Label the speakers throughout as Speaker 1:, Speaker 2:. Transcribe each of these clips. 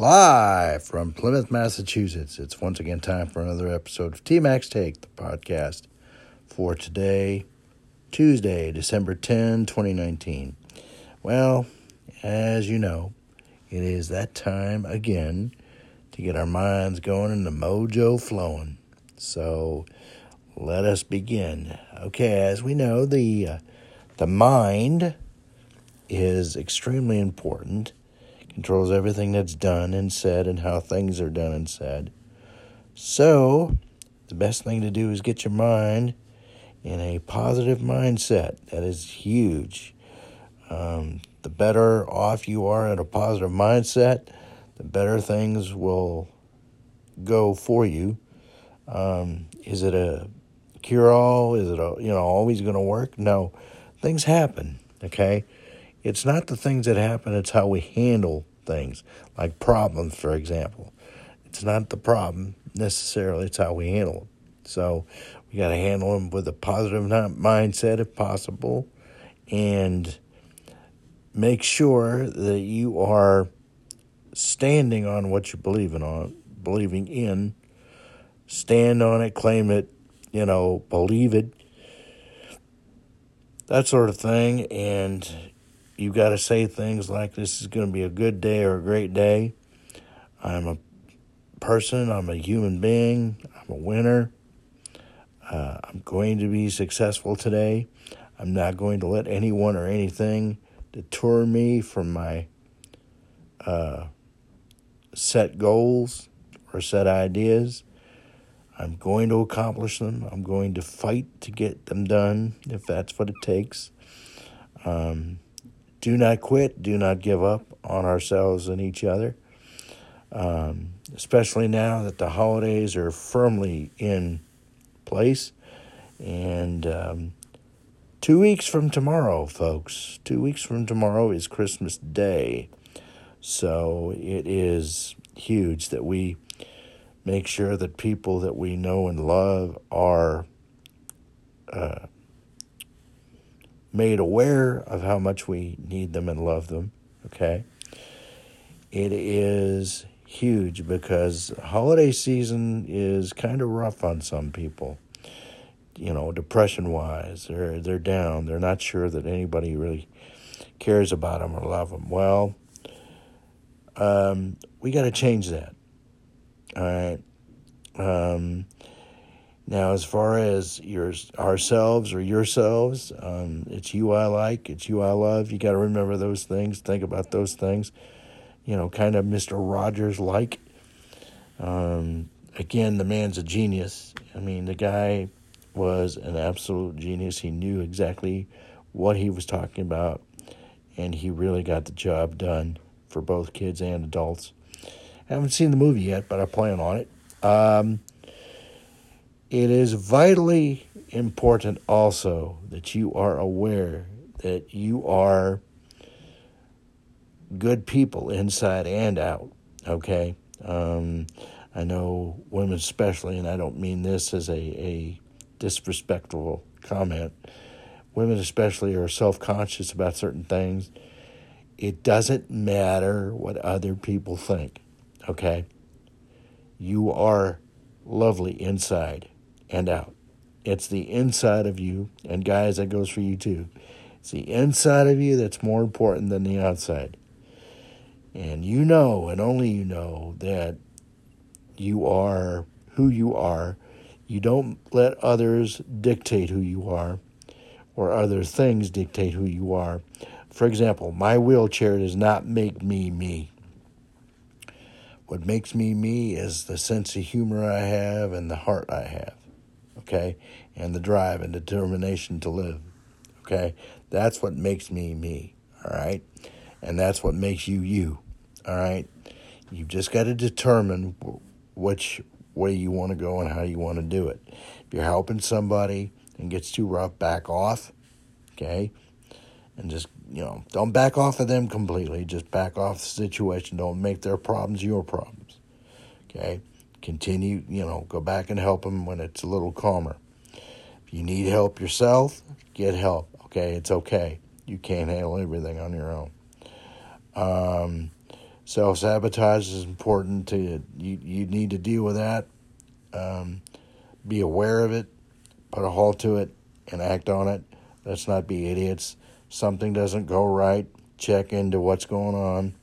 Speaker 1: Live from Plymouth, Massachusetts. It's once again time for another episode of TMAC's Take, the podcast for today, Tuesday, December 10, 2019. Well, as you know, it is that time again to get our minds going and the mojo flowing. So let us begin. Okay, as we know, the uh, the mind is extremely important controls everything that's done and said and how things are done and said. So, the best thing to do is get your mind in a positive mindset. That is huge. Um, the better off you are in a positive mindset, the better things will go for you. Um, is it a cure all? Is it a, you know always going to work? No, things happen. Okay, it's not the things that happen, it's how we handle things, like problems, for example. It's not the problem necessarily, it's how we handle them. So we got to handle them with a positive mindset if possible and make sure that you are standing on what you believe in on, believing in. Stand on it, claim it, you know, believe it, that sort of thing. And you got to say things like this is going to be a good day or a great day. I'm a person, I'm a human being, I'm a winner. Uh, I'm going to be successful today. I'm not going to let anyone or anything deter me from my uh, set goals or set ideas. I'm going to accomplish them. I'm going to fight to get them done if that's what it takes. Um, do not quit, do not give up on ourselves and each other, um, especially now that the holidays are firmly in place. And um, two weeks from tomorrow, folks, two weeks from tomorrow is Christmas Day. So it is huge that we make sure that people that we know and love are. Uh, made aware of how much we need them and love them, okay? It is huge because holiday season is kind of rough on some people. You know, depression wise, they're they're down. They're not sure that anybody really cares about them or love them. Well, um, we got to change that. All right. Um, now, as far as your ourselves or yourselves, um, it's you I like, it's you I love. You got to remember those things. Think about those things. You know, kind of Mister Rogers like. Um, again, the man's a genius. I mean, the guy was an absolute genius. He knew exactly what he was talking about, and he really got the job done for both kids and adults. I haven't seen the movie yet, but I plan on it. Um, it is vitally important also that you are aware that you are good people inside and out. Okay? Um, I know women, especially, and I don't mean this as a, a disrespectful comment. Women, especially, are self conscious about certain things. It doesn't matter what other people think. Okay? You are lovely inside and out. It's the inside of you, and guys, that goes for you too. It's the inside of you that's more important than the outside. And you know, and only you know, that you are who you are. You don't let others dictate who you are or other things dictate who you are. For example, my wheelchair does not make me me. What makes me me is the sense of humor I have and the heart I have okay, and the drive and determination to live, okay? That's what makes me me, all right? And that's what makes you you, all right? You've just got to determine which way you want to go and how you want to do it. If you're helping somebody and gets too rough, back off, okay? And just, you know, don't back off of them completely. Just back off the situation. Don't make their problems your problems, okay? Continue, you know, go back and help them when it's a little calmer. If you need help yourself, get help. Okay, it's okay. You can't handle everything on your own. Um, Self sabotage is important to you. You need to deal with that. Um, be aware of it, put a halt to it, and act on it. Let's not be idiots. Something doesn't go right. Check into what's going on,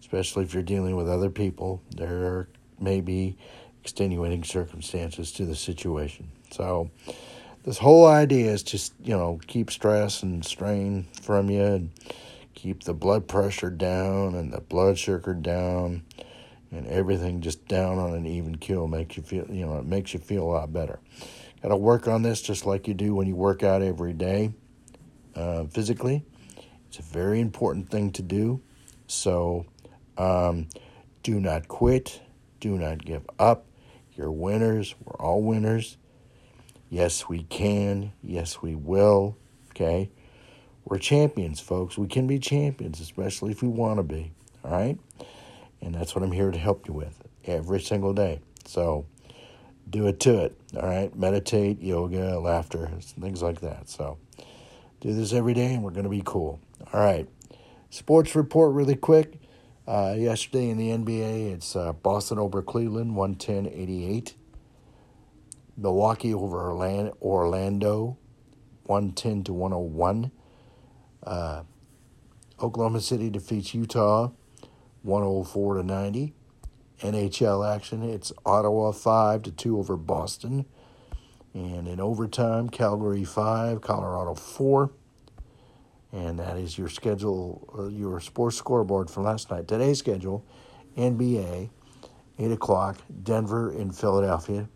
Speaker 1: especially if you're dealing with other people. There may be extenuating circumstances to the situation. So, this whole idea is just, you know, keep stress and strain from you and keep the blood pressure down and the blood sugar down and everything just down on an even keel makes you feel you know it makes you feel a lot better. Got to work on this just like you do when you work out every day uh, physically. It's a very important thing to do. So um, do not quit do not give up you're winners we're all winners yes we can yes we will okay we're champions, folks. We can be champions, especially if we want to be. All right? And that's what I'm here to help you with every single day. So do it to it. All right? Meditate, yoga, laughter, things like that. So do this every day and we're going to be cool. All right. Sports report really quick. Uh, yesterday in the NBA, it's uh, Boston over Cleveland, 110 88. Milwaukee over Orlando, 110 to 101. Uh, Oklahoma City defeats Utah 104 to 90. NHL action, it's Ottawa 5 to 2 over Boston. And in overtime, Calgary 5, Colorado 4. And that is your schedule, uh, your sports scoreboard from last night. Today's schedule NBA, 8 o'clock, Denver in Philadelphia.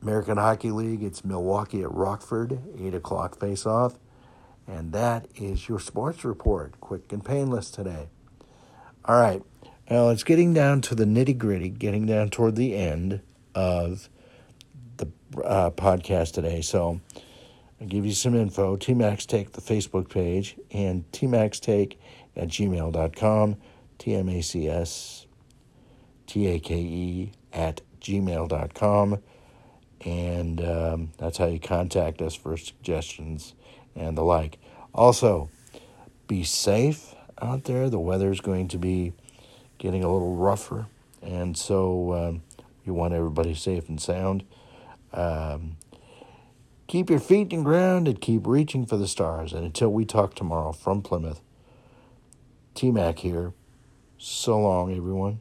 Speaker 1: American Hockey League, it's Milwaukee at Rockford, 8 o'clock face off. And that is your sports report, quick and painless today. All right. Well, it's getting down to the nitty gritty, getting down toward the end of the uh, podcast today. So I'll give you some info. TMAC's Take, the Facebook page, and TMAC's Take at gmail.com. T-M-A-C-S T-A-K-E at gmail.com. And um, that's how you contact us for suggestions and the like. Also, be safe out there. The weather is going to be getting a little rougher, and so um, we want everybody safe and sound. Um, keep your feet in ground and keep reaching for the stars. And until we talk tomorrow from Plymouth, T Mac here. So long, everyone.